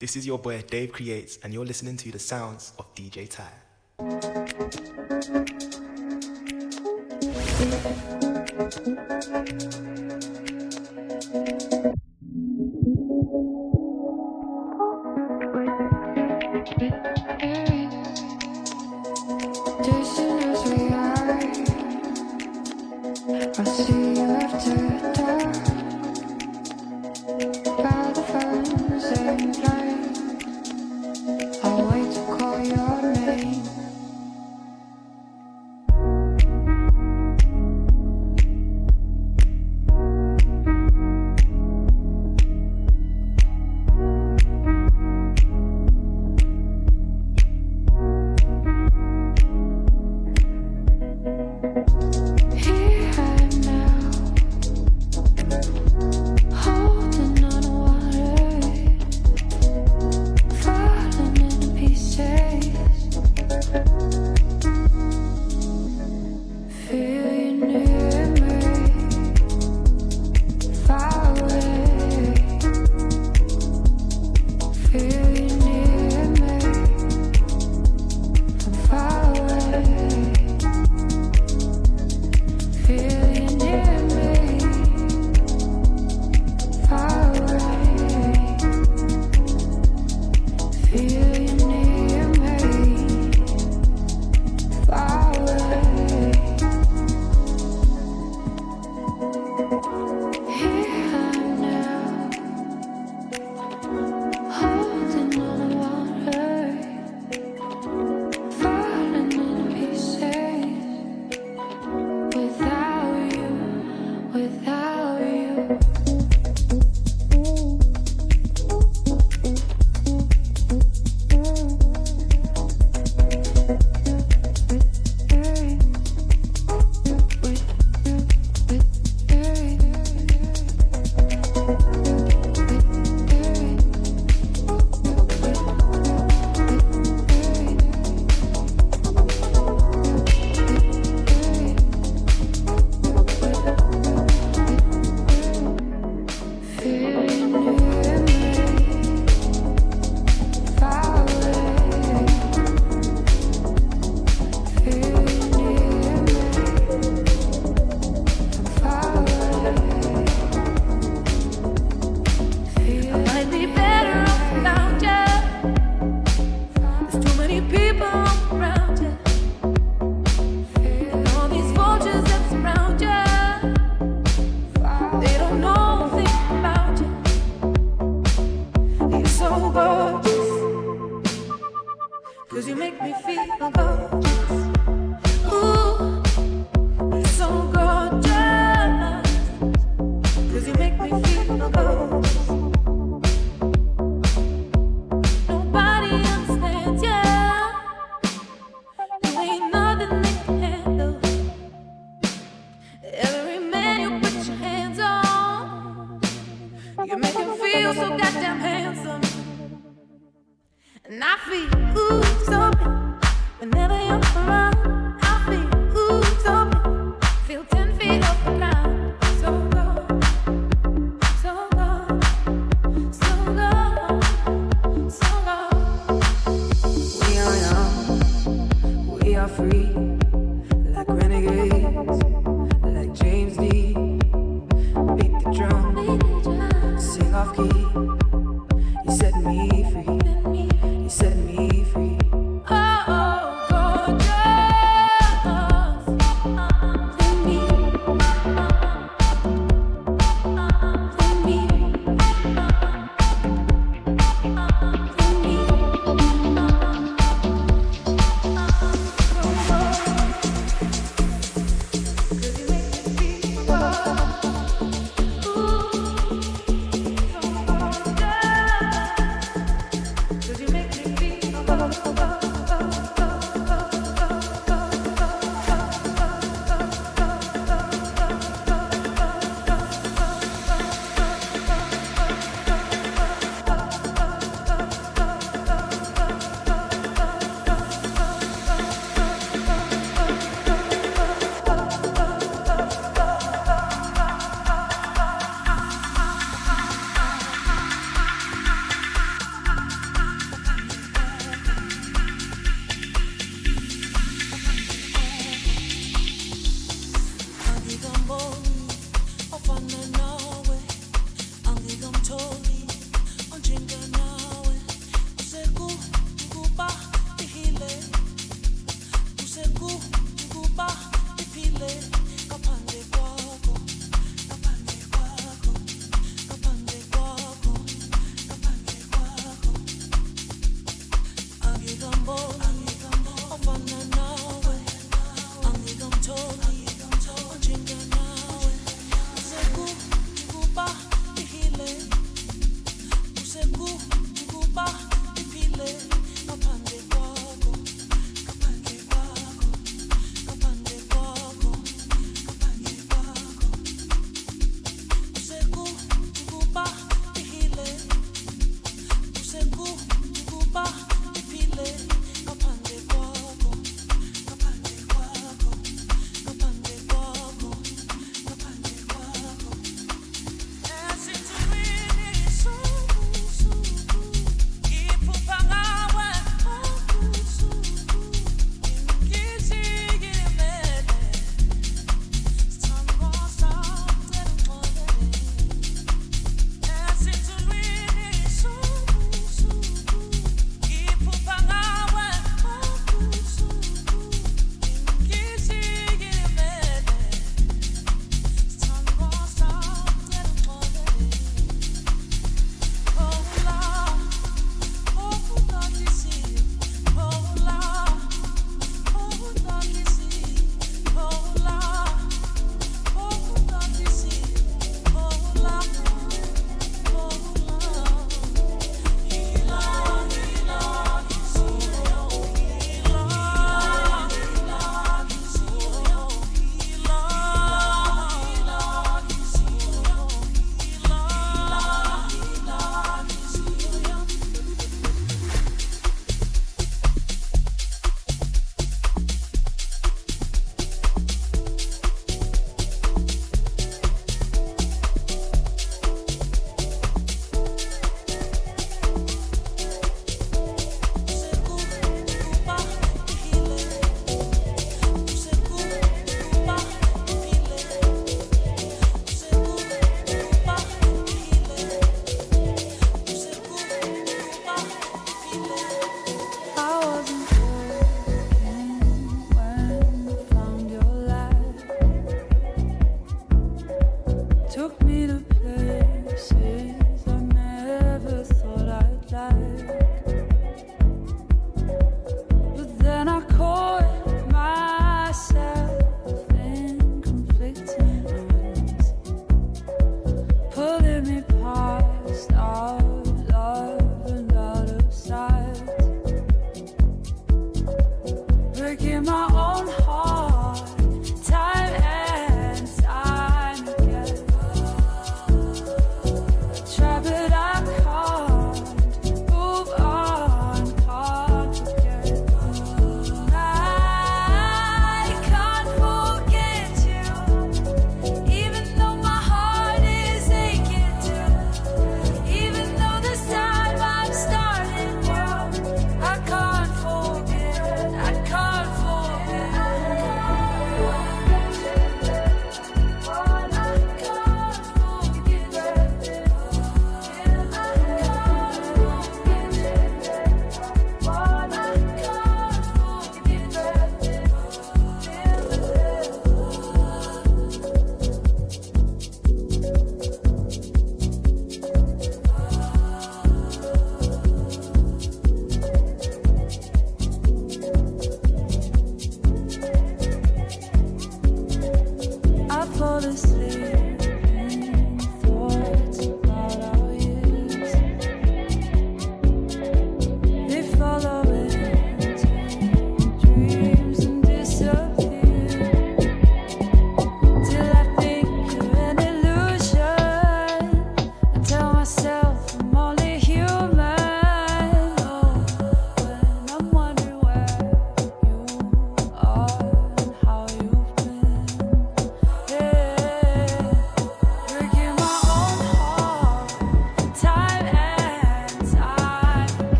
This is your boy Dave Creates, and you're listening to the sounds of DJ Ty.